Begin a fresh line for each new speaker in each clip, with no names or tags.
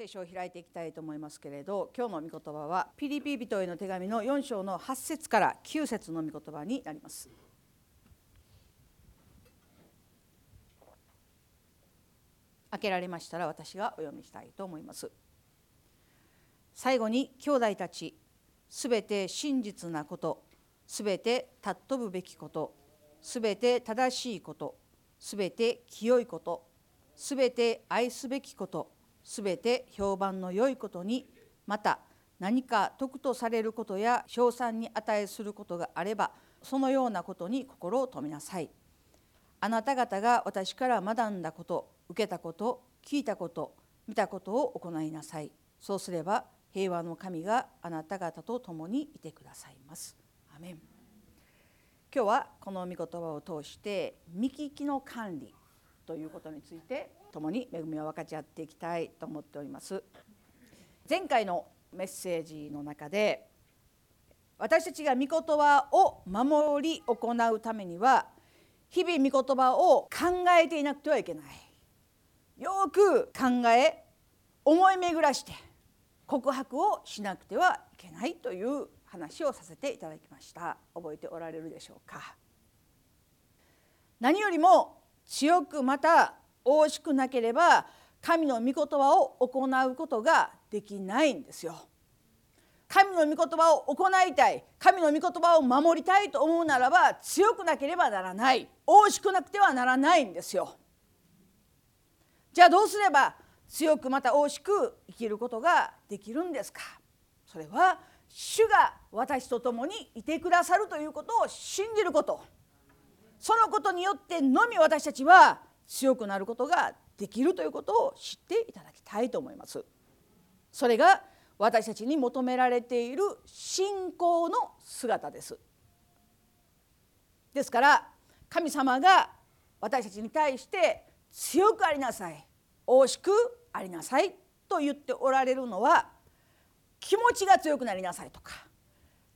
聖書を開いていきたいと思いますけれど今日の御言葉はピリピ人への手紙の4章の8節から9節の御言葉になります。開けられましたら私がお読みしたいと思います。最後に兄弟たちすべて真実なことすべて尊ぶべきことすべて正しいことすべて清いことすべて愛すべきことすべて評判の良いことにまた何か得とされることや称賛に値することがあればそのようなことに心を留めなさい。あなた方が私から学んだこと受けたこと聞いたこと見たことを行いなさい。そうすれば平和の神があなた方と共にいてくださいます。アメン今日はこの御言葉を通して見聞きの管理ということについて共に恵みを分かち合っていきたいと思っております。前回のメッセージの中で私たちが御言葉を守り行うためには日々御言葉を考えていなくてはいけない。よく考え思い巡らして告白をしなくてはいけないという話をさせていただきました。覚えておられるでしょうか？何よりも強くまた惜しくなければ神の御言葉を行うことができないんですよ。神の御言葉を行いたい神の御言葉を守りたいと思うならば強くなければならない惜しくなくてはならないんですよ。じゃあどうすれば強くまた惜しく生きることができるんですか？それは主が私と共にいてくださるということを信じることそのことによってのみ私たちは強くなることができるということを知っていただきたいと思います。それが私たちに求められている信仰の姿です。ですから神様が私たちに対して強くありなさい惜しくありなさいと言っておられるのは気持ちが強くなりなさいとか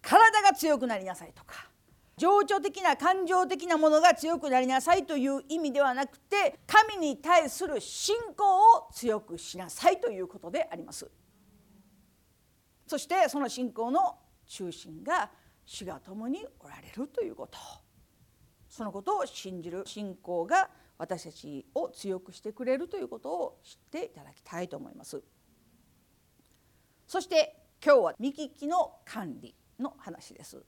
体が強くなりなさいとか情緒的な感情的なものが強くなりなさいという意味ではなくて神に対する信仰を強くしなさいということであります。そしてその信仰の中心が主が共におられるということ。そのことを信じる信仰が私たちを強くしてくれるということを知っていただきたいと思います。そして今日は見聞きの管理の話です。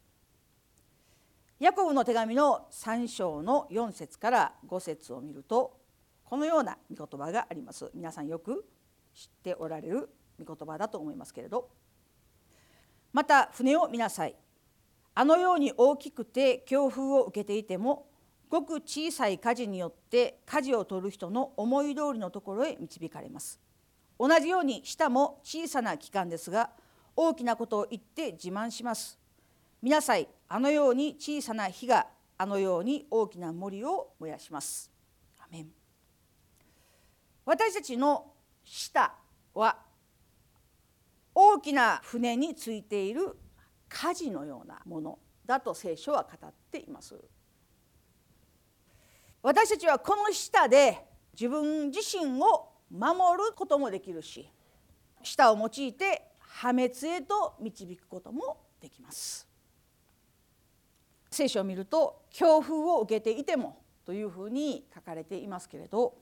ヤコブの手紙の3章の4節から5節を見るとこのような御言葉があります。皆さんよく知っておられる御言葉だと思いますけれど。また船を見なさい。あのように大きくて強風を受けていてもごく小さい舵によって舵を取る人の思い通りのところへ導かれます。同じように舌も小さな器官ですが大きなことを言って自慢します。見なさい。あのように小さな火があのように大きな森を燃やします。アメン。私たちの舌は大きな船についている舵のようなものだと聖書は語っています。私たちはこの舌で自分自身を守ることもできるし舌を用いて破滅へと導くこともできます。聖書を見ると強風を受けていてもというふうに書かれていますけれど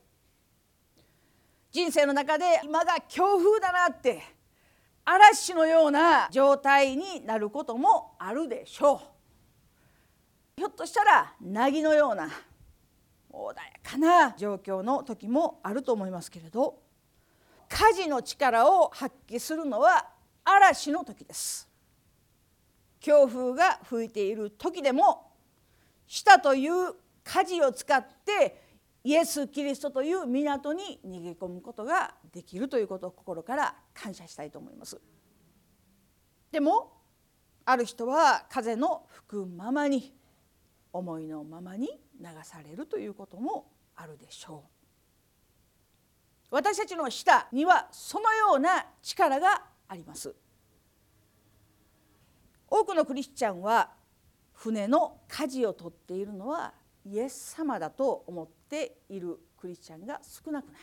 人生の中で今が強風だなって嵐のような状態になることもあるでしょう。ひょっとしたら凪のような穏やかな状況の時もあると思いますけれど火事の力を発揮するのは嵐の時です。強風が吹いている時でも舌という舵を使ってイエス・キリストという港に逃げ込むことができるということを心から感謝したいと思います。でもある人は風の吹くままに思いのままに流されるということもあるでしょう。私たちの舌にはそのような力があります。多くのクリスチャンは船の舵を取っているのはイエス様だと思っているクリスチャンが少なくない。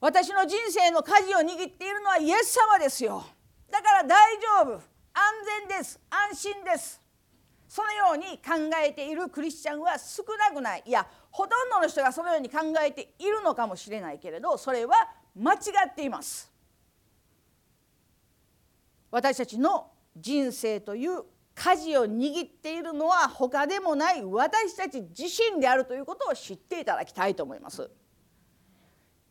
私の人生の舵を握っているのはイエス様ですよ。だから大丈夫。安全です。安心です。そのように考えているクリスチャンは少なくない。いやほとんどの人がそのように考えているのかもしれないけれどそれは間違っています。私たちの人生という舵を握っているのは他でもない私たち自身であるということを知っていただきたいと思います。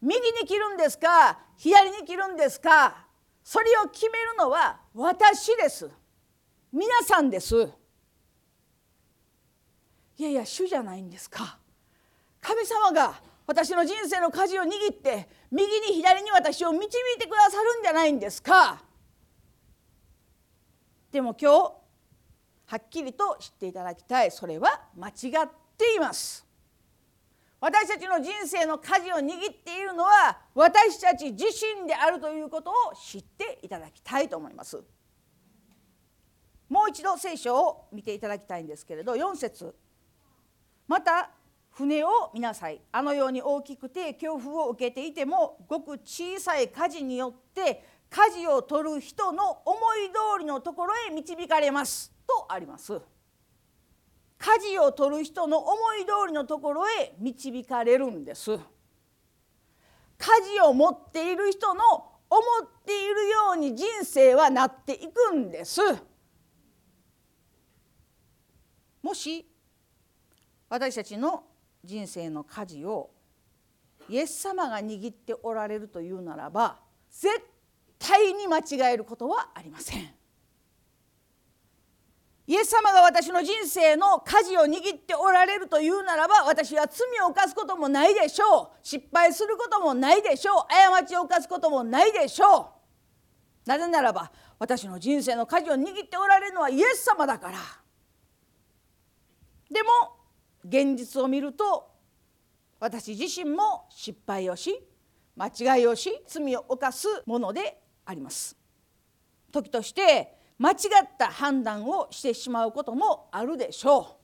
右に切るんですか？左に切るんですか？それを決めるのは私です。皆さんです。いやいや主じゃないんですか。神様が私の人生の舵を握って右に左に私を導いてくださるんじゃないんですか？でも今日はっきりと知っていただきたい。それは間違っています。私たちの人生の舵を握っているのは私たち自身であるということを知っていただきたいと思います。もう一度聖書を見ていただきたいんですけれど4節。また船を見なさい。あのように大きくて強風を受けていてもごく小さい舵によって舵を取る人の思い通りのところへ導かれます。とあります。舵を取る人の思い通りのところへ導かれるんです。舵を持っている人の思っているように人生はなっていくんです。もし私たちの人生の舵をイエス様が握っておられるというならば絶対に間違えることはありません。イエス様が私の人生の舵を握っておられるというならば私は罪を犯すこともないでしょう。失敗することもないでしょう。過ちを犯すこともないでしょう。なぜならば私の人生の舵を握っておられるのはイエス様だから。でも現実を見ると私自身も失敗をし間違いをし罪を犯すものであります。時として間違った判断をしてしまうこともあるでしょ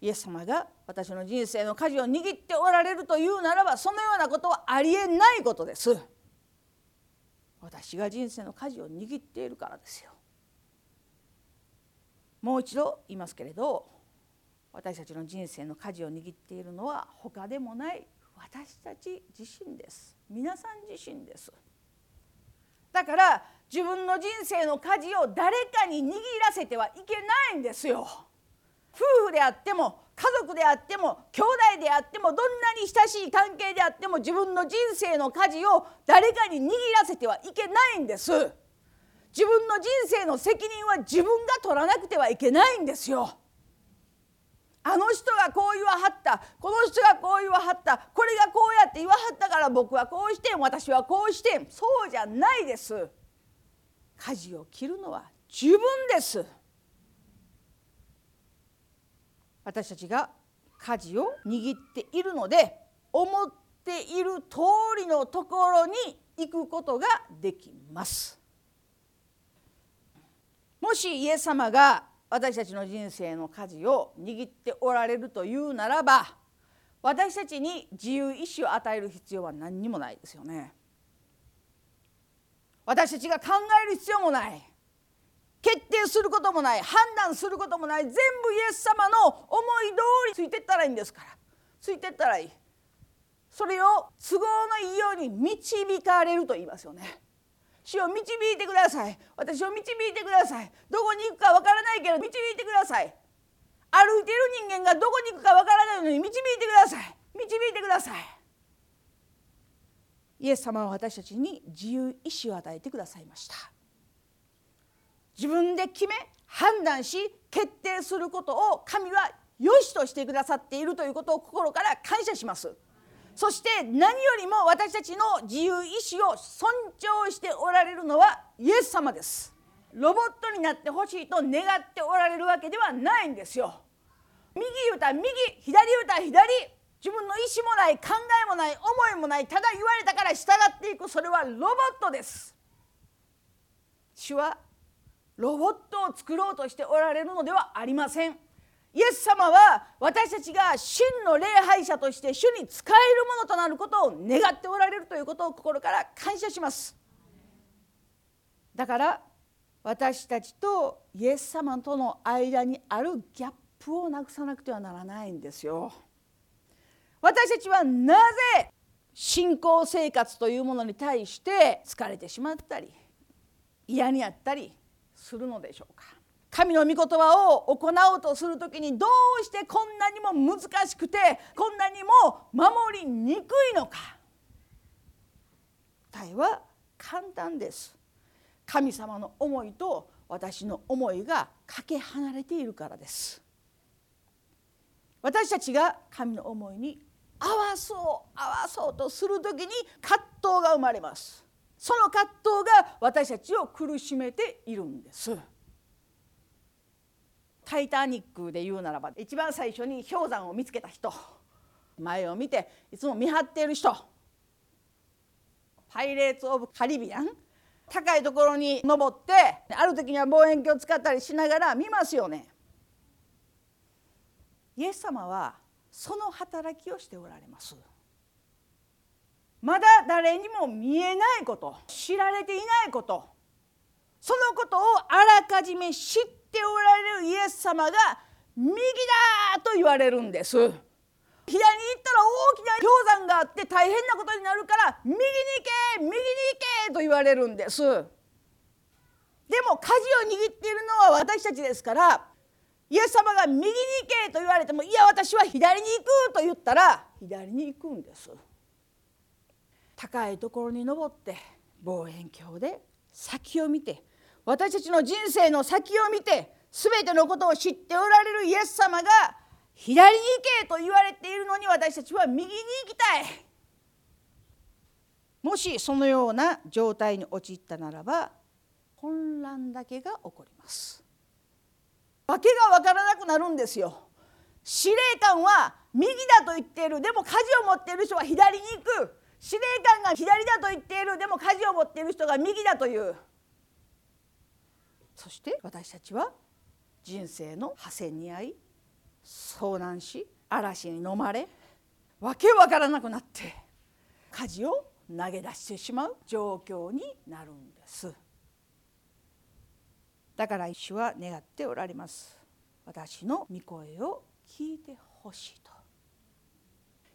う。イエス様が私の人生の舵を握っておられるというならばそのようなことはありえないことです。私が人生の舵を握っているからですよ。もう一度言いますけれど私たちの人生の舵を握っているのは他でもない私たち自身です。皆さん自身です。だから自分の人生の舵を誰かに握らせてはいけないんですよ。夫婦であっても家族であっても兄弟であってもどんなに親しい関係であっても自分の人生の舵を誰かに握らせてはいけないんです。自分の人生の責任は自分が取らなくてはいけないんですよ。あの人がこう言わはった。この人がこう言わはった。これがこうやって言わはったから僕はこうして私はこうしてそうじゃないです。舵を切るのは自分です。私たちが舵を握っているので思っている通りのところに行くことができます。もしイエス様が私たちの人生の舵を握っておられるというならば私たちに自由意志を与える必要は何にもないですよね。私たちが考える必要もない。決定することもない。判断することもない。全部イエス様の思い通りついてったらいいんですから。ついてったらいい。それを都合のいいように導かれると言いますよね。主を導いてください。私を導いてください。どこに行くかわからないけど導いてください。歩いてる人間がどこに行くかわからないのに導いてください。導いてください。イエス様は私たちに自由意志を与えてくださいました。自分で決め判断し決定することを神は良しとしてくださっているということを心から感謝します。そして何よりも私たちの自由意志を尊重しておられるのはイエス様です。ロボットになってほしいと願っておられるわけではないんですよ。右言うた右左言うた左。自分の意思もない考えもない思いもないただ言われたから従っていく。それはロボットです。主はロボットを作ろうとしておられるのではありません。イエス様は私たちが真の礼拝者として主に仕えるものとなることを願っておられるということを心から感謝します。だから私たちとイエス様との間にあるギャップをなくさなくてはならないんですよ。私たちはなぜ信仰生活というものに対して疲れてしまったり嫌になったりするのでしょうか。神の御言葉を行おうとする時にどうしてこんなにも難しくてこんなにも守りにくいのか。答えは簡単です。神様の思いと私の思いがかけ離れているからです。私たちが神の思いに合わそう合わそうとする時に葛藤が生まれます。その葛藤が私たちを苦しめているんです。タイタニックで言うならば一番最初に氷山を見つけた人前を見ていつも見張っている人パイレーツ・オブ・カリビアン高いところに登ってある時には望遠鏡を使ったりしながら見ますよね。イエス様はその働きをしておられます。まだ誰にも見えないこと知られていないことそのことをあらかじめ知ってておられるイエス様が右だと言われるんです。左に行ったら大きな氷山があって大変なことになるから右に行け右に行けと言われるんです。でも舵を握っているのは私たちですからイエス様が右に行けと言われてもいや私は左に行くと言ったら左に行くんです。高いところに登って望遠鏡で先を見て私たちの人生の先を見て全てのことを知っておられるイエス様が左に行けと言われているのに私たちは右に行きたい。もしそのような状態に陥ったならば混乱だけが起こります。訳が分からなくなるんですよ。司令官は右だと言っている。でも舵を持っている人は左に行く。司令官が左だと言っている。でも舵を持っている人が右だという。そして私たちは人生の破線に遭い遭難し嵐に飲まれわけわからなくなって舵を投げ出してしまう状況になるんです。だから主は願っておられます。私の御声を聞いてほしいと。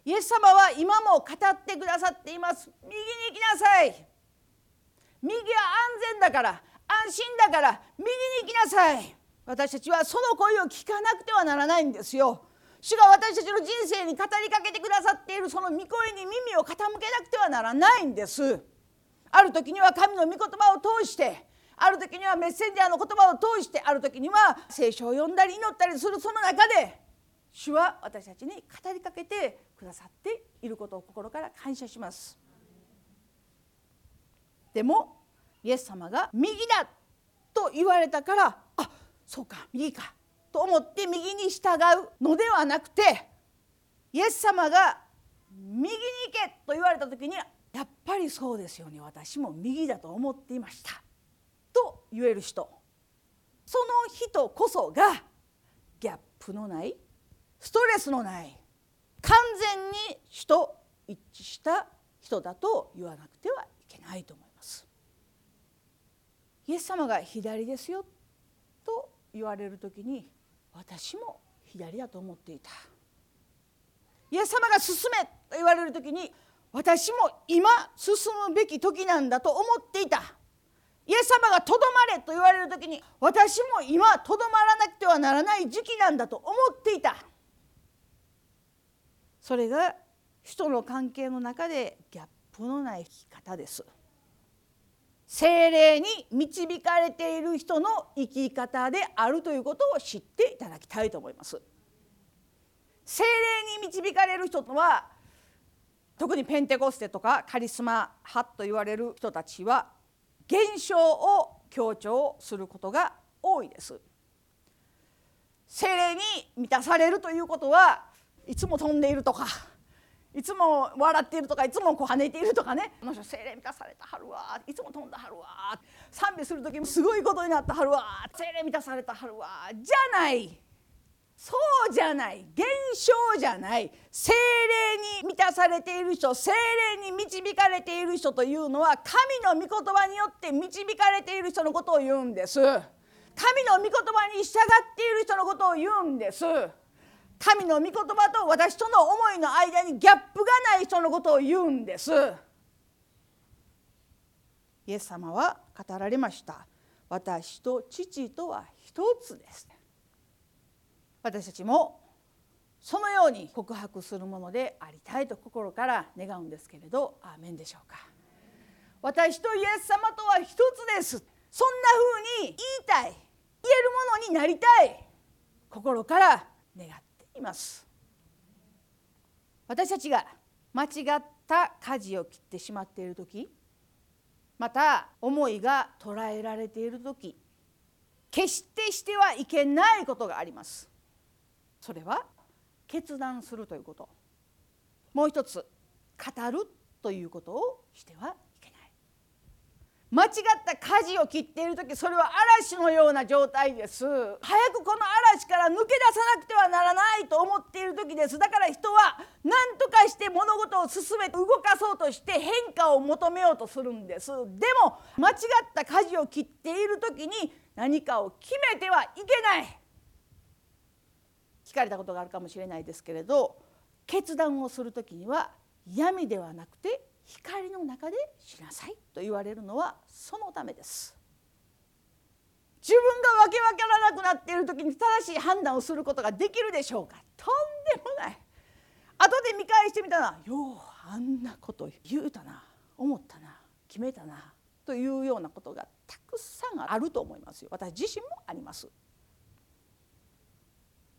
イエス様は今も語ってくださっています。右に行きなさい。右は安全だから。安心だから右に行きなさい。私たちはその声を聞かなくてはならないんですよ。主が私たちの人生に語りかけてくださっているその御声に耳を傾けなくてはならないんです。ある時には神の御言葉を通してある時にはメッセンジャーの言葉を通してある時には聖書を読んだり祈ったりするその中で主は私たちに語りかけてくださっていることを心から感謝します。でもイエス様が右だと言われたからあそうか右かと思って右に従うのではなくてイエス様が右に行けと言われた時にやっぱりそうですよね私も右だと思っていましたと言える人その人こそがギャップのないストレスのない完全に主と一致した人だと言わなくてはいけないと思います。イエス様が左ですよと言われる時に私も左だと思っていた。イエス様が進めと言われる時に私も今進むべき時なんだと思っていた。イエス様がとどまれと言われる時に私も今とどまらなくてはならない時期なんだと思っていた。それが人の関係の中でギャップのない生き方です。精霊に導かれている人の生き方であるということを知っていただきたいと思います。精霊に導かれる人とは特にペンテコステとかカリスマ派と言われる人たちは現象を強調することが多いです。精霊に満たされるということはいつも飛んでいるとかいつも笑っているとかいつもこう跳ねているとかね。この人精霊満たされたはるわいつも飛んだはるわ賛美する時もすごいことになったはるわ精霊満たされたはるわじゃない。そうじゃない。現象じゃない。精霊に満たされている人精霊に導かれている人というのは神の御言葉によって導かれている人のことを言うんです。神の御言葉に従っている人のことを言うんです。神の御言葉と私との思いの間にギャップがない人のことを言うんです。イエス様は語られました。私と父とは一つです。私たちもそのように告白するものでありたいと心から願うんですけれどアーメンでしょうか。私とイエス様とは一つです。そんな風に言いたい。言えるものになりたい。心から願っています。私たちが間違った舵を切ってしまっている時また思いが捉えられている時決してしてはいけないことがあります。それは決断するということ。もう一つ語るということをしてはい間違った舵を切っている時それは嵐のような状態です。早くこの嵐から抜け出さなくてはならないと思っている時です。だから人は何とかして物事を進めて動かそうとして変化を求めようとするんです。でも間違った舵を切っている時に何かを決めてはいけない。聞かれたことがあるかもしれないですけれど決断をする時には闇ではなくて光の中でしなさいと言われるのはそのためです。自分がわけわからなくなっている時に正しい判断をすることができるでしょうか。とんでもない。後で見返してみたらようあんなこと言うたな思ったな決めたなというようなことがたくさんあると思いますよ。私自身もあります。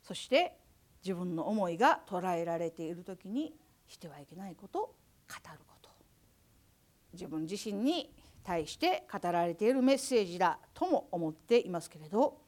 そして自分の思いが捉えられている時にしてはいけないことを語る。自分自身に対して語られているメッセージだとも思っていますけれど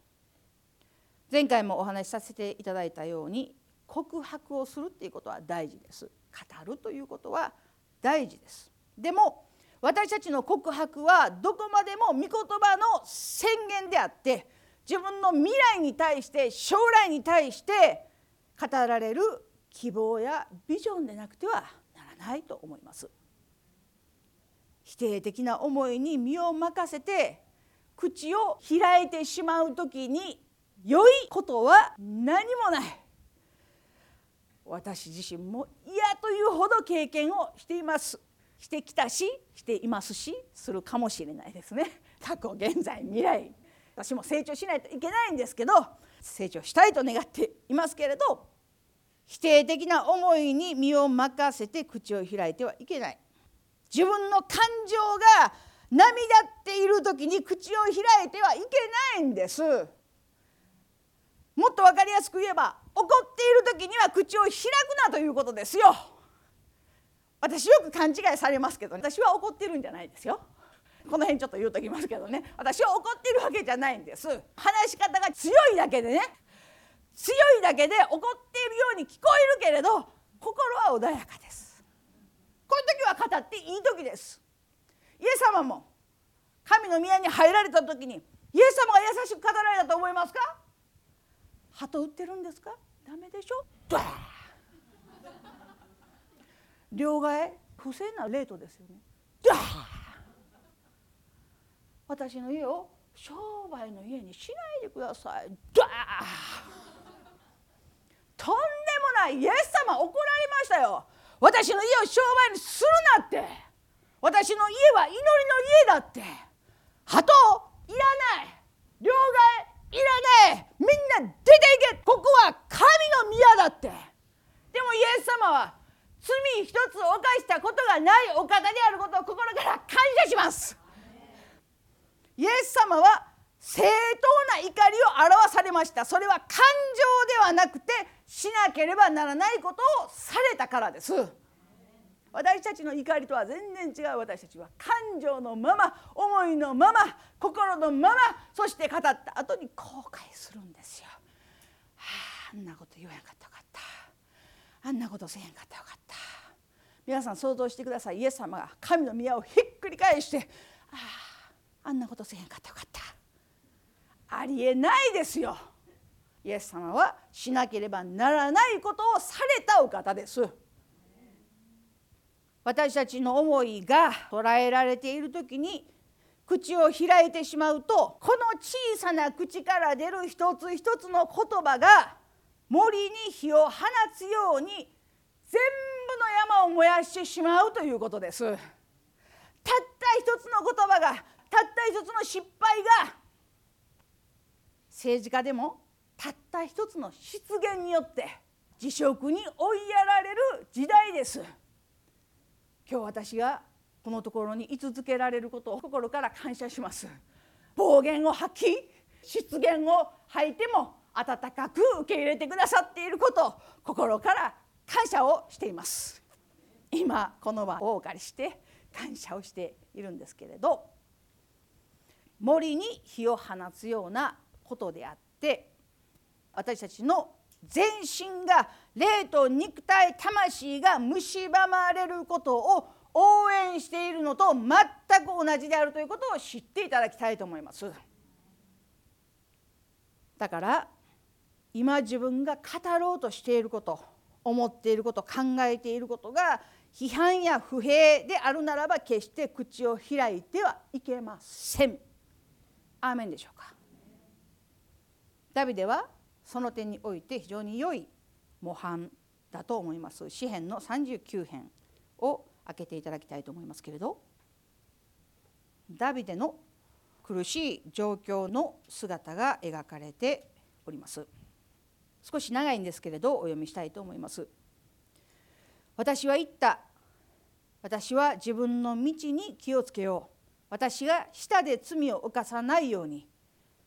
前回もお話しさせていただいたように告白をするっていうことは大事です語るということは大事ですでも私たちの告白はどこまでも御言葉の宣言であって自分の未来に対して将来に対して語られる希望やビジョンでなくてはならないと思います。否定的な思いに身を任せて口を開いてしまう時に良いことは何もない。私自身も嫌というほど経験をしています。してきたししていますしするかもしれないですね。過去現在未来。私も成長しないといけないんですけど成長したいと願っていますけれど否定的な思いに身を任せて口を開いてはいけない。自分の感情が涙っている時に口を開いてはいけないんです。もっと分かりやすく言えば怒っている時には口を開くなということですよ。私よく勘違いされますけど私は怒ってるんじゃないですよ。この辺ちょっと言うときますけどね。私は怒ってるわけじゃないんです。話し方が強いだけでね。強いだけで怒っているように聞こえるけれど心は穏やかです。こういう時は語っていい時です。イエス様も神の宮に入られた時にイエス様が優しく語られたと思いますか？鳩売ってるんですか？ダメでしょ？両替？不正なレートですよね。私の家を商売の家にしないでください。ダー！とんでもないイエス様怒られましたよ。私の家を商売にするなって。私の家は祈りの家だって。鳩いらない。両替いらない。みんな出ていけ。ここは神の宮だって。でもイエス様は罪一つ犯したことがないお方であることを心から感謝します。イエス様は正当な怒りを表されました。それは感情ではなくてしなければならないことをされたからです。私たちの怒りとは全然違う。私たちは感情のまま思いのまま心のままそして語った後に後悔するんですよ、はあ、あんなこと言わへんかったよかった。あんなことせへんかったよかった。皆さん想像してください。イエス様が神の宮をひっくり返してあああんなことせへんかったよかった。ありえないですよイエス様はしなければならないことをされたお方です。私たちの思いが捉えられている時に口を開いてしまうとこの小さな口から出る一つ一つの言葉が森に火を放つように全部の山を燃やしてしまうということです。たった一つの言葉がたった一つの失敗が政治家でもたった一つの失言によって辞職に追いやられる時代です。今日私がこのところに居続けられることを心から感謝します暴言を吐き失言を吐いても温かく受け入れてくださっていることを心から感謝をしています今この場をお借りして感謝をしているんですけれど森に火を放つようなことであって私たちの全身が霊と肉体魂が蝕まれることを応援しているのと全く同じであるということを知っていただきたいと思います。だから今自分が語ろうとしていること思っていること考えていることが批判や不平であるならば決して口を開いてはいけません。アーメンでしょうか。ダビデはその点において非常に良い模範だと思います。詩編の39編を開けていただきたいと思いますけれど。ダビデの苦しい状況の姿が描かれております。少し長いんですけれどお読みしたいと思います。私は言った。私は自分の道に気をつけよう。私が舌で罪を犯さないように。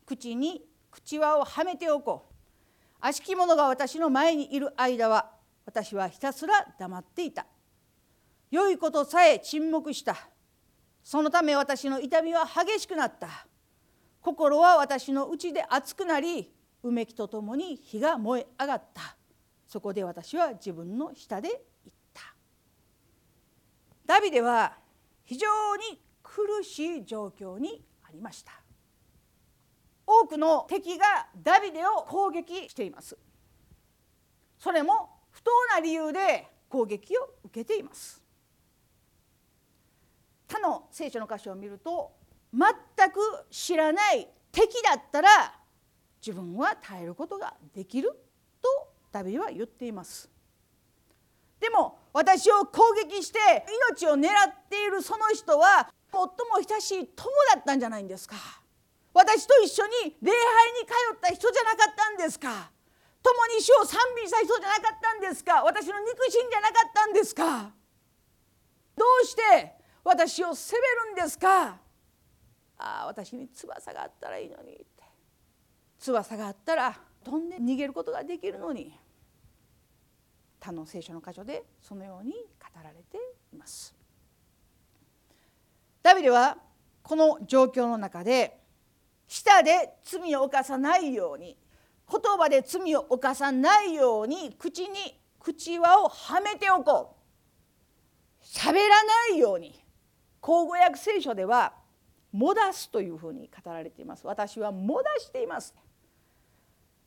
口に口輪をはめておこう。悪しき者が私の前にいる間は私はひたすら黙っていた。良いことさえ沈黙した。そのため私の痛みは激しくなった。心は私の内で熱くなりうめきとともに火が燃え上がった。そこで私は自分の下で言った。ダビデは非常に苦しい状況にありました。多くの敵がダビデを攻撃しています。それも不当な理由で攻撃を受けています。他の聖書の箇所を見ると全く知らない敵だったら自分は耐えることができるとダビデは言っています。でも私を攻撃して命を狙っているその人は最も親しい友だったんじゃないんですか。私と一緒に礼拝に通った人じゃなかったんですか？共に主を賛美した人じゃなかったんですか？私の肉親じゃなかったんですか？どうして私を責めるんですか？ああ私に翼があったらいいのにって。翼があったら飛んで逃げることができるのに。他の聖書の箇所でそのように語られています。ダビデはこの状況の中で舌で罪を犯さないように言葉で罪を犯さないように口に口輪をはめておこう。喋らないように。口語訳聖書ではもだすというふうに語られています。私はもだしています。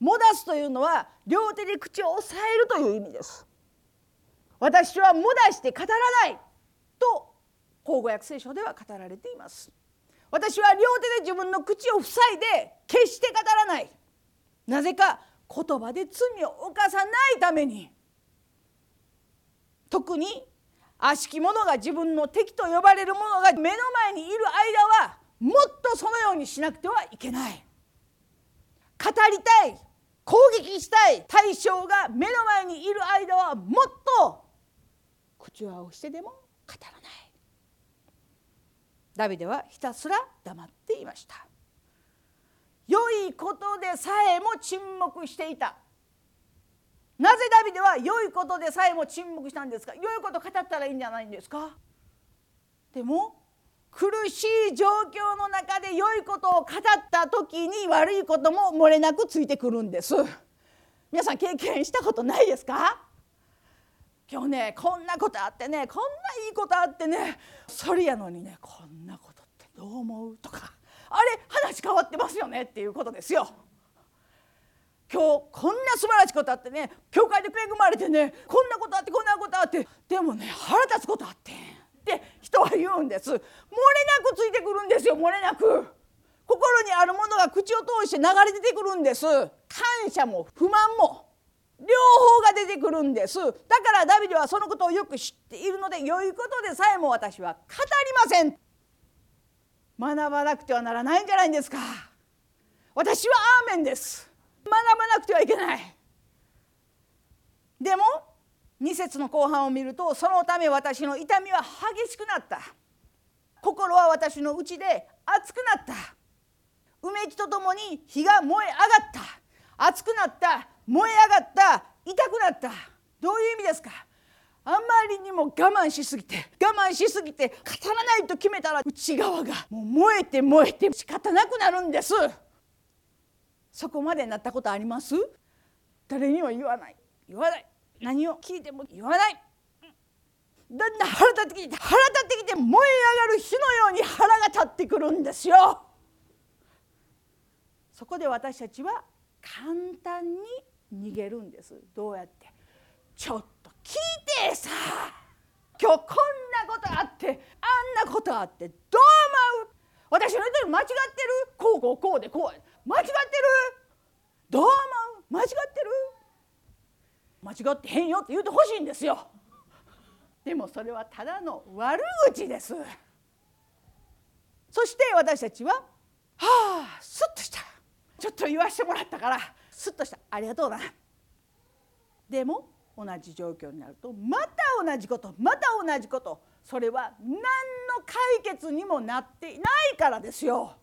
もだすというのは両手で口を押さえるという意味です。私はもだして語らないと口語訳聖書では語られています。私は両手で自分の口を塞いで決して語らない。なぜか言葉で罪を犯さないために。特に悪しき者が自分の敵と呼ばれる者が目の前にいる間はもっとそのようにしなくてはいけない。語りたい攻撃したい対象が目の前にいる間はもっと口輪をしてでも語らない。ダビデはひたすら黙っていました。良いことでさえも沈黙していた。なぜダビデは良いことでさえも沈黙したんですか？良いこと語ったらいいんじゃないんですか？でも苦しい状況の中で良いことを語った時に悪いことも漏れなくついてくるんです。皆さん経験したことないですか？今日ねこんなことあってねこんないいことあってねそれやのにねこんなことってどう思うとかあれ話変わってますよねっていうことですよ。今日こんな素晴らしいことあってね教会で恵まれてねこんなことあってこんなことあってでもね腹立つことあってって人は言うんです。漏れなくついてくるんですよ漏れなく。心にあるものが口を通して流れ出てくるんです。感謝も不満も。両方が出てくるんです。だからダビデはそのことをよく知っているので良いことでさえも私は語りません。学ばなくてはならないんじゃないんですか。私はアーメンです。学ばなくてはいけない。でも2節の後半を見るとそのため私の痛みは激しくなった。心は私の内で熱くなった。うめきとともに火が燃え上がった。熱くなった。燃え上がった痛くなった。どういう意味ですか？あまりにも我慢しすぎて我慢しすぎて語らないと決めたら内側がもう燃えて燃えて仕方なくなるんです。そこまでなったことあります？誰にも言わない。言わない。何を聞いても言わない。だんだん腹立ってきて腹立ってきて燃え上がる火のように腹が立ってくるんですよ。そこで私たちは簡単に逃げるんです。どうやって？ちょっと聞いてさ！今日こんなことあってあんなことあってどう思う？私の言ってる間違ってる？こうこうこうでこう間違ってる？どう思う？間違ってる？間違ってへんよって言うてほしいんですよ。でもそれはただの悪口です。そして私たちははあスッとした。ちょっと言わしてもらったから。スッとした。ありがとうな。でも同じ状況になるとまた同じことまた同じこと。それは何の解決にもなっていないからですよ。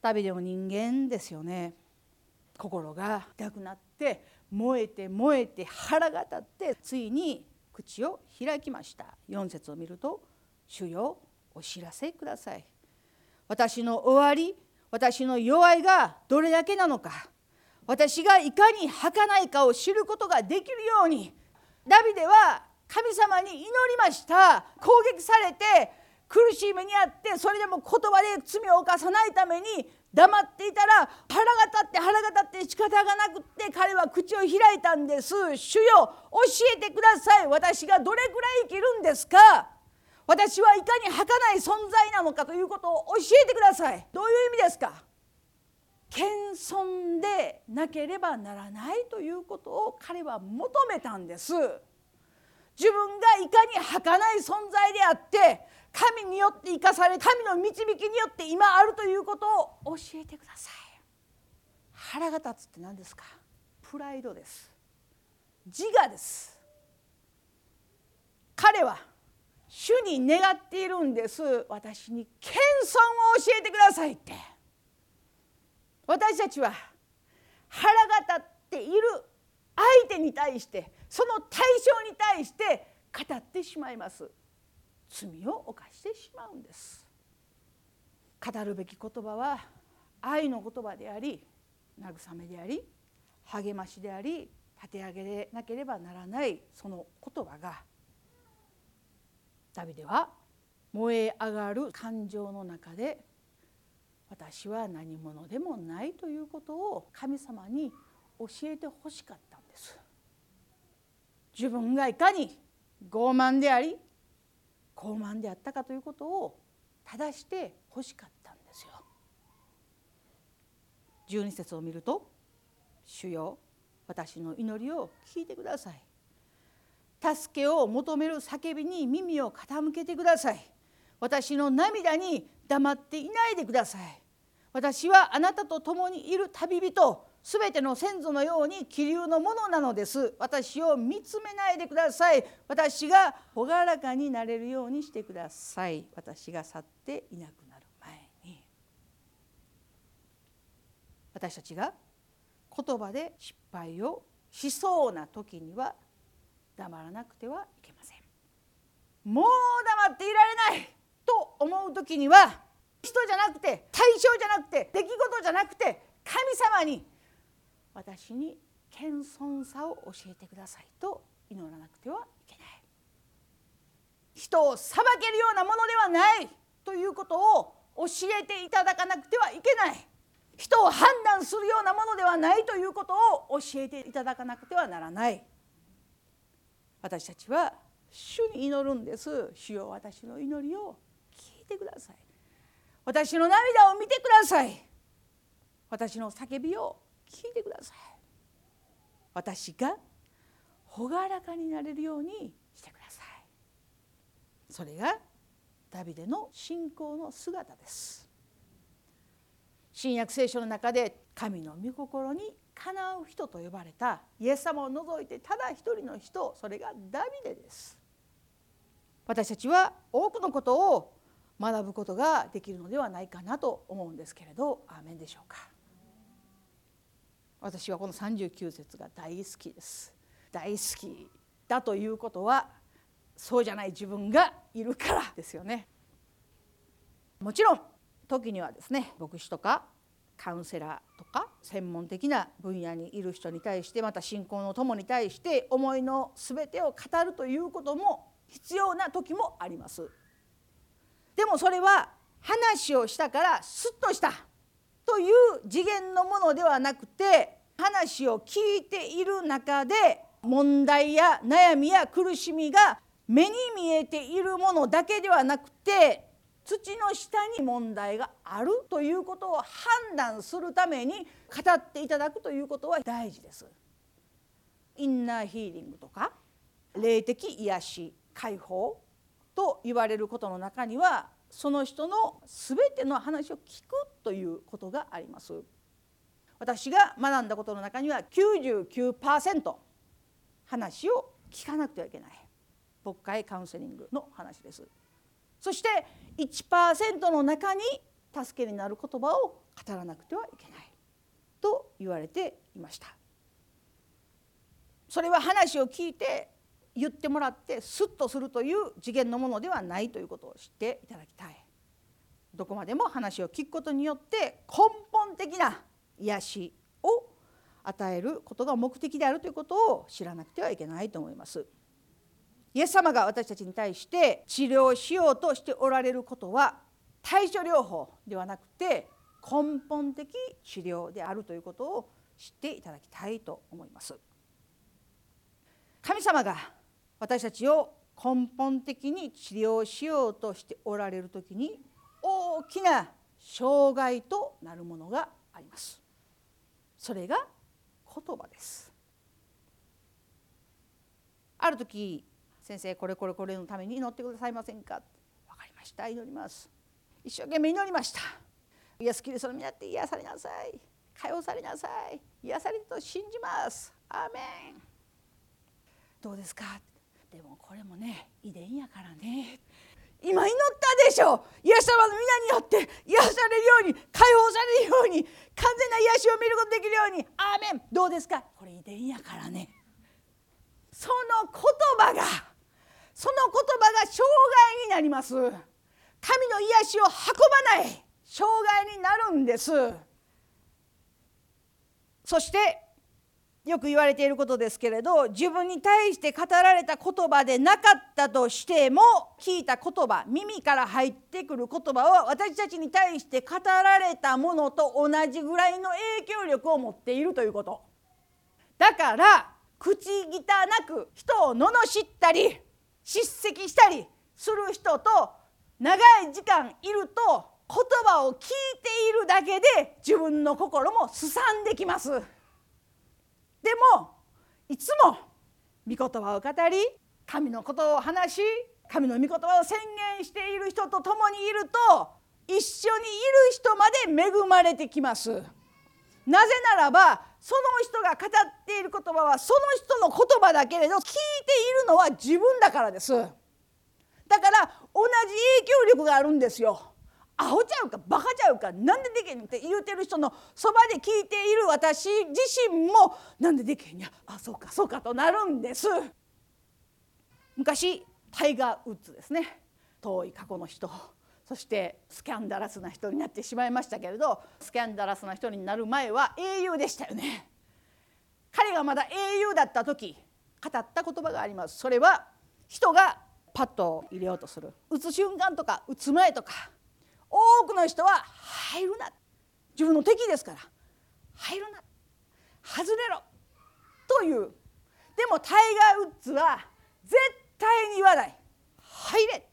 旅でも人間ですよね。心が痛くなって燃えて燃えて腹が立ってついに口を開きました。4節を見ると「主よお知らせください」私の終わり私の弱いがどれだけなのか。私がいかに儚いかを知ることができるように。ダビデは神様に祈りました。攻撃されて苦しい目にあってそれでも言葉で罪を犯さないために黙っていたら腹が立って腹が立って仕方がなくって彼は口を開いたんです「主よ教えてください。私がどれくらい生きるんですか?」私はいかに儚い存在なのかということを教えてください。どういう意味ですか？謙遜でなければならないということを彼は求めたんです。自分がいかに儚い存在であって神によって生かされ神の導きによって今あるということを教えてください。腹が立つって何ですか？プライドです。自我です。彼は主に願っているんです。私に謙遜を教えてくださいって。私たちは腹が立っている。相手に対してその対象に対して語ってしまいます。罪を犯してしまうんです。語るべき言葉は愛の言葉であり慰めであり励ましであり立て上げなければならないその言葉がダビデは燃え上がる感情の中で私は何者でもないということを神様に教えてほしかったんです自分がいかに傲慢であり傲慢であったかということを正してほしかったんですよ。12節を見ると「主よ私の祈りを聞いてください」「助けを求める叫びに耳を傾けてください」「私の涙に黙っていないでください」「私はあなたと共にいる旅人すべての先祖のように気流のものなのです。私を見つめないでください。私が朗らかになれるようにしてください。私が去っていなくなる前に。私たちが言葉で失敗をしそうな時には黙らなくてはいけません。もう黙っていられないと思う時には人じゃなくて対象じゃなくて出来事じゃなくて神様に私に謙遜さを教えてくださいと祈らなくてはいけない。人を裁けるようなものではないということを教えていただかなくてはいけない。人を判断するようなものではないということを教えていただかなくてはならない。私たちは主に祈るんです。主よ私の祈りを聞いてください。私の涙を見てください。私の叫びを聞いてください。私が朗らかになれるようにしてください。それがダビデの信仰の姿です。新約聖書の中で神の御心にかなう人と呼ばれた。イエス様を除いてただ一人の人それがダビデです。私たちは多くのことを学ぶことができるのではないかなと思うんですけれど。アーメンでしょうか。私はこの39節が大好きです。大好きだということはそうじゃない自分がいるからですよね。もちろん時にはですね牧師とかカウンセラーとか専門的な分野にいる人に対してまた信仰の友に対して思いの全てを語るということも必要な時もあります。でもそれは話をしたからスッとしたという次元のものではなくて話を聞いている中で問題や悩みや苦しみが目に見えているものだけではなくて土の下に問題があるということを判断するために語っていただくということは大事です。インナーヒーリングとか霊的癒し解放と言われることの中にはその人の全ての話を聞くということがあります。私が学んだことの中には99%話を聞かなくてはいけない牧会カウンセリングの話ですそして1%の中に助けになる言葉を語らなくてはいけない。と言われていました。それは話を聞いて言ってもらってスッとするという次元のものではないということを知っていただきたい。どこまでも話を聞くことによって根本的な癒しを与えることが目的であるということを知らなくてはいけないと思います。イエス様が私たちに対して治療しようとしておられることは対処療法ではなくて根本的治療であるということを知っていただきたいと思います。神様が私たちを根本的に治療しようとしておられる時に大きな障害となるものがあります。それが言葉ですある時先生これこれこれのために祈ってくださいませんか？分かりました。祈ります。一生懸命祈りました。イエスキリストの皆って癒されなさい。解放されなさい。癒されると信じます。アーメン。どうですか？でもこれもね遺伝やからね。今祈ったでしょ。イエス様の皆によって癒されるように解放されるように完全な癒しを見ることできるように。アーメン。どうですか？これ遺伝やからね。その言葉がその言葉が障害になります。神の癒しを運ばない。障害になるんです。そしてよく言われていることですけれど自分に対して語られた言葉でなかったとしても聞いた言葉耳から入ってくる言葉は私たちに対して語られたものと同じぐらいの影響力を持っているということ。だから口汚く人を罵ったり叱責したりする人と長い時間いると言葉を聞いているだけで自分の心もすさんできます。でもいつも御言葉を語り神のことを話し神の御言葉を宣言している人と共にいると一緒にいる人まで恵まれてきます。なぜならばその人が語っている言葉はその人の言葉だけれど聞いているのは自分だからです。だから同じ影響力があるんですよ。アホちゃうかバカちゃうかなんでできへんって言うてる人のそばで聞いている私自身もなんでできへんやあそうかそうかとなるんです昔タイガー・ウッズですね遠い過去の人そしてスキャンダラスな人になってしまいましたけれどスキャンダラスな人になる前は英雄でしたよね。彼がまだ英雄だった時語った言葉があります。それは人がパッと入れようとする。打つ瞬間とか打つ前とか多くの人は入るな。自分の敵ですから入るな。外れろ。という。でもタイガー・ウッズは絶対に言わない。入れ。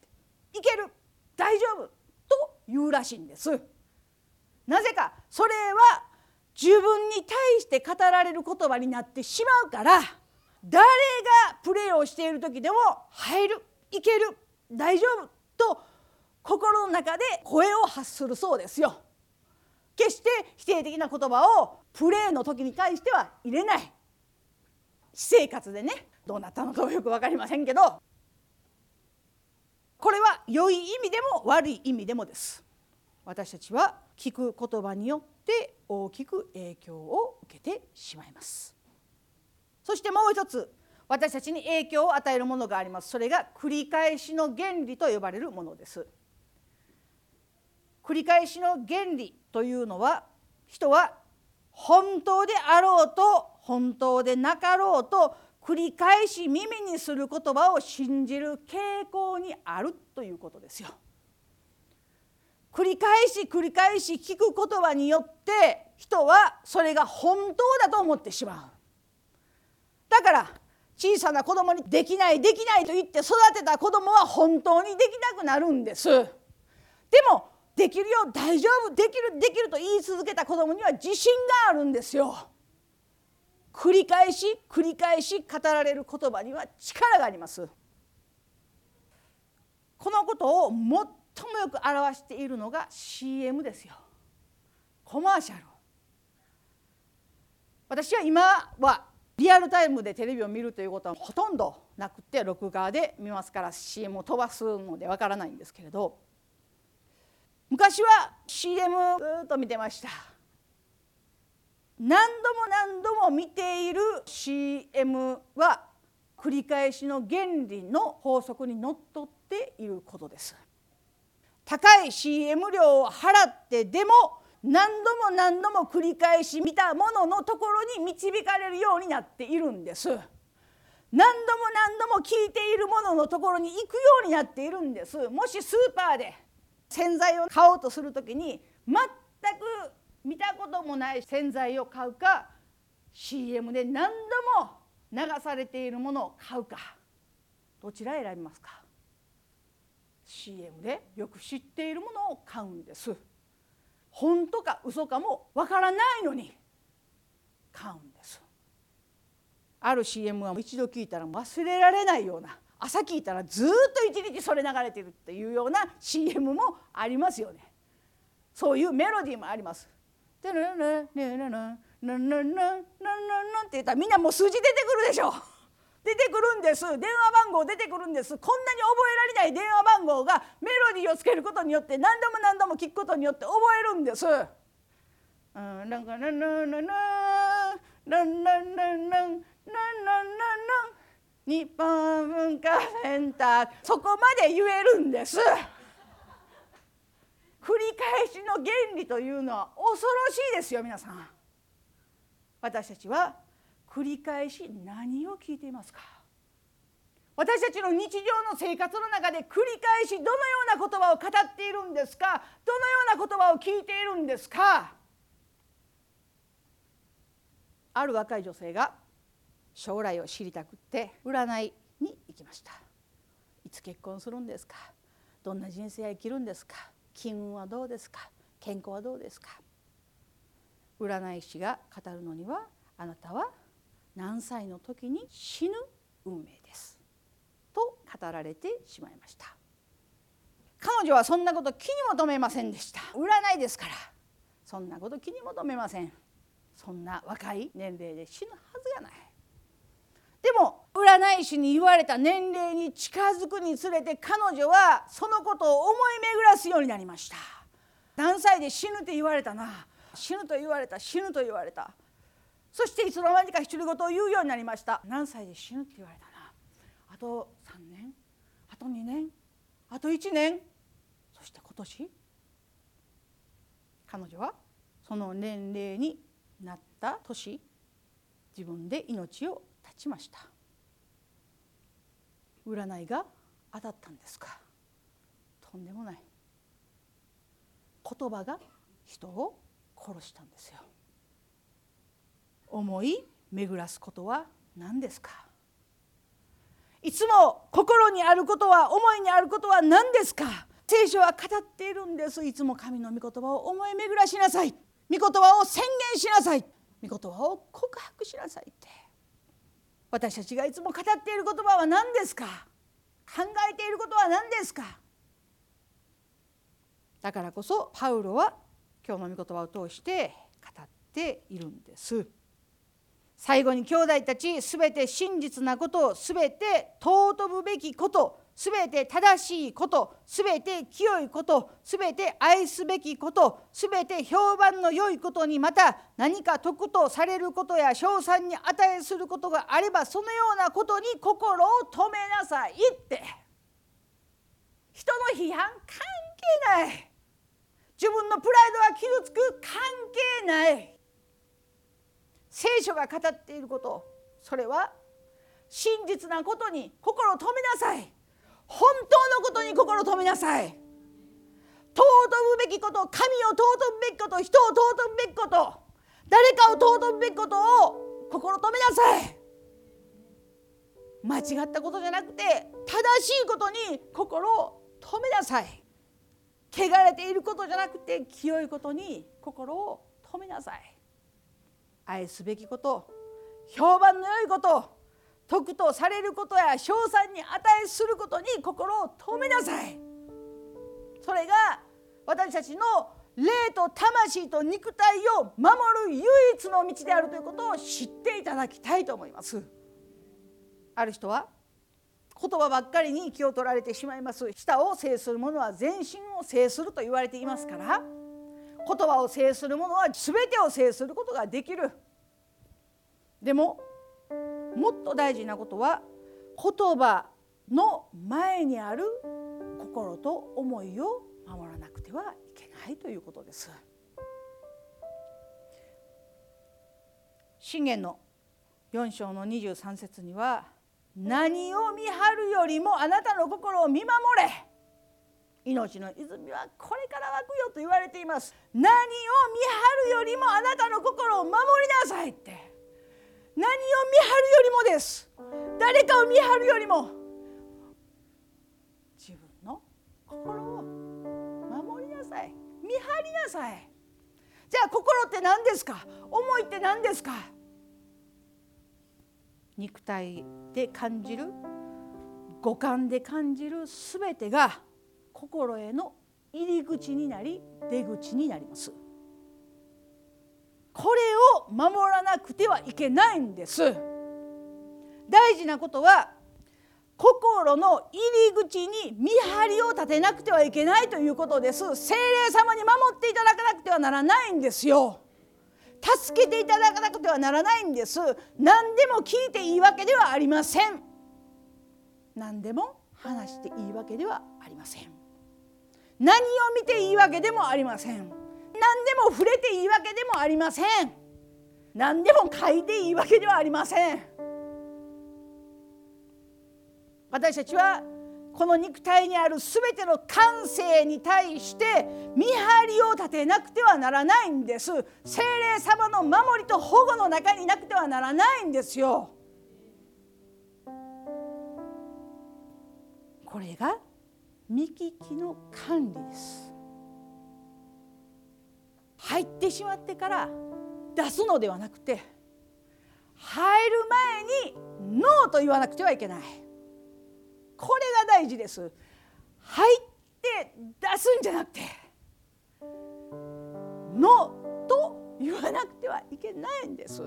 いける。大丈夫と言うらしいんですなぜかそれは自分に対して語られる言葉になってしまうから誰がプレーをしている時でも入るいける大丈夫と心の中で声を発するそうですよ。決して否定的な言葉をプレーの時に対しては入れない私生活でねどうなったのかもよく分かりませんけどこれは良い意味でも悪い意味でもです。私たちは聞く言葉によって大きく影響を受けてしまいます。そしてもう一つ私たちに影響を与えるものがあります。それが繰り返しの原理と呼ばれるものです。繰り返しの原理というのは人は本当であろうと本当でなかろうと繰り返し耳にする言葉を信じる傾向にあるということですよ。繰り返し繰り返し聞く言葉によって人はそれが本当だと思ってしまう。だから小さな子供にできないできないと言って育てた子供は本当にできなくなるんです。でもできるよ大丈夫できるできると言い続けた子供には自信があるんですよ。繰り返し繰り返し語られる言葉には力があります。このことを最もよく表しているのが CM ですよ。コマーシャル。私は今はリアルタイムでテレビを見るということはほとんどなくて録画で見ますから CM を飛ばすのでわからないんですけれど昔は CM ずっと見てました何度も何度も見ている CM は繰り返しの原理の法則にのっとっていることです。高い CM 料を払ってでも何度も何度も繰り返し見たもののところに導かれるようになっているんです。何度も何度も聞いているもののところに行くようになっているんです。もしスーパーで洗剤を買おうとする時に全く見たこともない洗剤を買うか CM で何度も流されているものを買うかどちら選びますか？CM でよく知っているものを買うんです。本当か嘘かもわからないのに買うんです。ある CM は一度聞いたら忘れられないような朝聞いたらずっと一日それ流れてるっていうような CM もありますよね。そういうメロディーもあります「って言ったらみんなもう数字出てくるでしょ出てくるんです電話番号出てくるんですこんなに覚えられない電話番号がメロディーをつけることによって何度も何度も聞くことによって覚えるんです。うんなんかなななななななななななな日本文化センターそこまで言えるんです繰り返しの原理というのは恐ろしいですよ皆さん。私たちは繰り返し何を聞いていますか？私たちの日常の生活の中で繰り返しどのような言葉を語っているんですか？どのような言葉を聞いているんですか？ある若い女性が将来を知りたくって占いに行きました。いつ結婚するんですか？どんな人生を生きるんですか？金運はどうですか？健康はどうですか？占い師が語るのにはあなたは何歳の時に死ぬ運命です。と語られてしまいました。彼女はそんなこと気にも留めませんでした。占いですから。そんなこと気にも留めません。そんな若い年齢で死ぬはずがない。でも占い師に言われた年齢に近づくにつれて彼女はそのことを思い巡らすようになりました。何歳で死ぬって言われたな。死ぬと言われた死ぬと言われた。そしていつの間にか独り言を言うようになりました。何歳で死ぬって言われたな。あと3年。あと2年。あと1年。そして今年。彼女はその年齢になった年。自分で命を絶ちました。占いが当たったんですか？とんでもない。言葉が人を殺したんですよ。思い巡らすことは何ですか？いつも心にあることは思いにあることは何ですか？聖書は語っているんです。いつも神の御言葉を思い巡らしなさい。御言葉を宣言しなさい。御言葉を告白しなさいって。私たちがいつも語っている言葉は何ですか？考えていることは何ですか？だからこそパウロは今日の御言葉を通して語っているんです。最後に兄弟たちすべて真実なことすべて尊ぶべきことすべて正しいことすべて清いことすべて愛すべきことすべて評判の良いことにまた何か得とされることや称賛に値することがあればそのようなことに心を止めなさいって。人の批判関係ない。自分のプライドが傷つく関係ない。聖書が語っていることそれは真実なことに心を止めなさい。本当のことに心を止めなさい。尊ぶべきこと神を尊ぶべきこと人を尊ぶべきこと誰かを尊ぶべきことを心止めなさい。間違ったことじゃなくて正しいことに心を止めなさい。汚れていることじゃなくて清いことに心を止めなさい。愛すべきこと評判の良いこと徳とされることや称賛に値することに心を止めなさい。それが私たちの霊と魂と肉体を守る唯一の道であるということを知っていただきたいと思います。ある人は言葉ばっかりに気を取られてしまいます。舌を制する者は全身を制すると言われていますから。言葉を制する者は全てを制することができる。でももっと大事なことは言葉の前にある心と思いを守らなくてはいけないということです。信玄の4章の23節には「何を見張るよりもあなたの心を見守れ」命の泉はこれから湧くよと言われています。何を見張るよりもあなたの心を守りなさいって。何を見張るよりもです。誰かを見張るよりも。自分の心を守りなさい。見張りなさい。じゃあ心って何ですか？思いって何ですか？肉体で感じる。五感で感じる全てが心への入り口になり出口になります。これを守らなくてはいけないんです。大事なことは心の入り口に見張りを立てなくてはいけないということです。精霊様に守っていただかなくてはならないんですよ。助けていただかなくてはならないんです。何でも聞いていいわけではありません。何でも話していいわけではありません。何を見ていいわけでもありません何でも触れていいわけでもありません。何でも書いていいわけではありません。私たちはこの肉体にある全ての感性に対して見張りを立てなくてはならないんです。精霊様の守りと保護の中になくてはならないんですよ。これが見聞きの管理です。入ってしまってから出すのではなくて入る前にノーと言わなくてはいけない。これが大事です。入って出すんじゃなくてノーと言わなくてはいけないんです。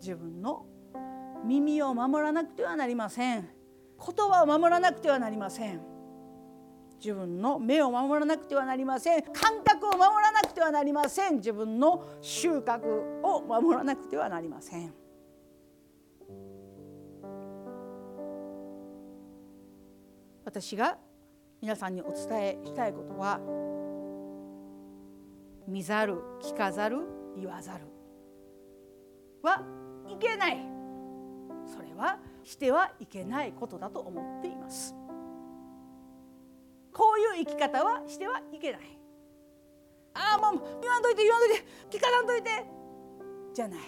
自分の耳を守らなくてはなりません。言葉を守らなくてはなりません。自分の目を守らなくてはなりません。感覚を守らなくてはなりません。自分の収穫を守らなくてはなりません。私が皆さんにお伝えしたいことは見ざる聞かざる言わざるはいけない。それはしてはいけないことだと思っています。こういう生き方はしてはいけない。ああもう言わんといて言わんといて聞かなんといて。じゃない。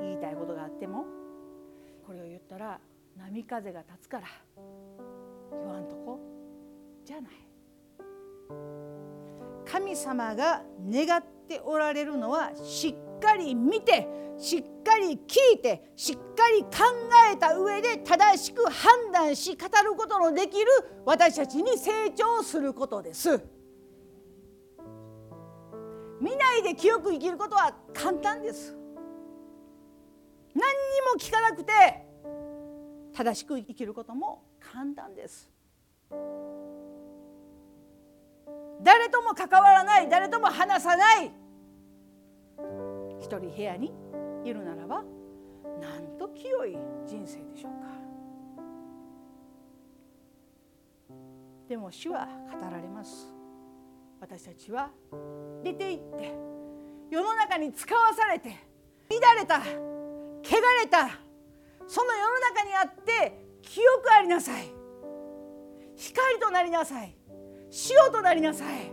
言いたいことがあってもこれを言ったら波風が立つから言わんとこ。じゃない。神様が願っておられるのはしっかり見てしっかり聞いてしっかり考えた上で正しく判断し語ることのできる私たちに成長することです。見ないで清く生きることは簡単です。何にも聞かなくて正しく生きることも簡単です。誰とも関わらない誰とも話さない人部屋にいるならばなんと清い人生でしょうか。でも主は語られます。私たちは出て行って世の中に使わされて乱れた汚れたその世の中にあって清くありなさい。光となりなさい。塩となりなさい。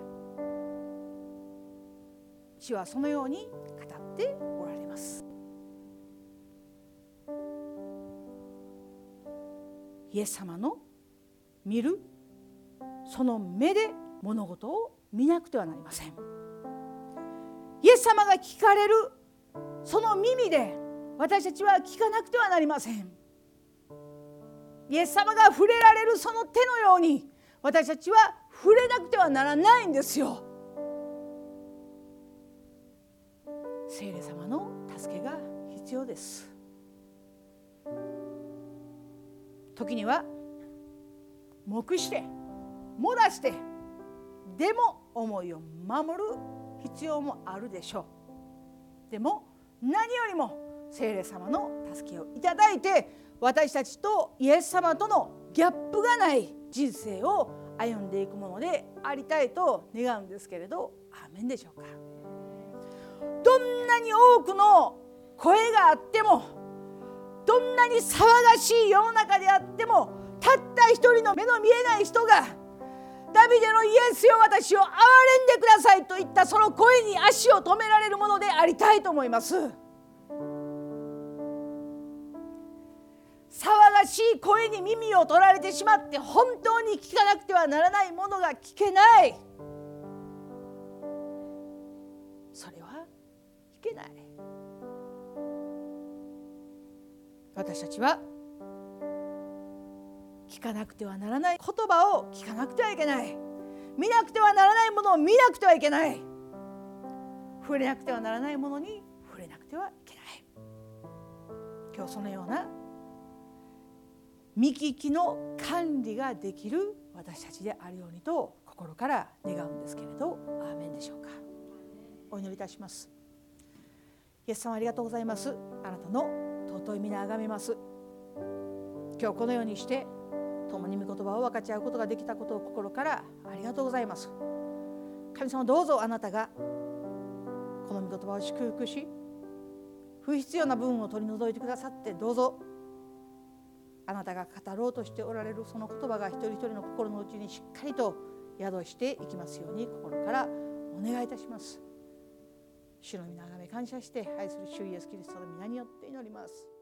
主はそのようにておられます。イエス様の見るその目で物事を見なくてはなりません。イエス様が聞かれるその耳で私たちは聞かなくてはなりません。イエス様が触れられるその手のように私たちは触れなくてはならないんですよ。聖霊様の助けが必要です。時には黙して漏らしてでも思いを守る必要もあるでしょう。でも何よりも聖霊様の助けをいただいて私たちとイエス様とのギャップがない人生を歩んでいくものでありたいと願うんですけれどアーメンでしょうか？んなに多くの声があってもどんなに騒がしい世の中であってもたった一人の目の見えない人がダビデのイエスよ私を憐れんでくださいといったその声に足を止められるものでありたいと思います。騒がしい声に耳を取られてしまって本当に聞かなくてはならないものが聞けない。けない。私たちは聞かなくてはならない言葉を聞かなくてはいけない。見なくてはならないものを見なくてはいけない。触れなくてはならないものに触れなくてはいけない。今日そのような見聞きの管理ができる私たちであるようにと心から願うんですけれどアーメンでしょうか。お祈りいたします。イエス様ありがとうございます。あなたの尊い皆あがめます。今日このようにして共に御言葉を分かち合うことができたことを心からありがとうございます。神様どうぞあなたがこの御言葉を祝福し不必要な部分を取り除いてくださってどうぞあなたが語ろうとしておられるその言葉が一人一人の心の内にしっかりと宿していきますように心からお願いいたします。主の皆がめ感謝して愛する主イエスキリストの皆によって祈ります。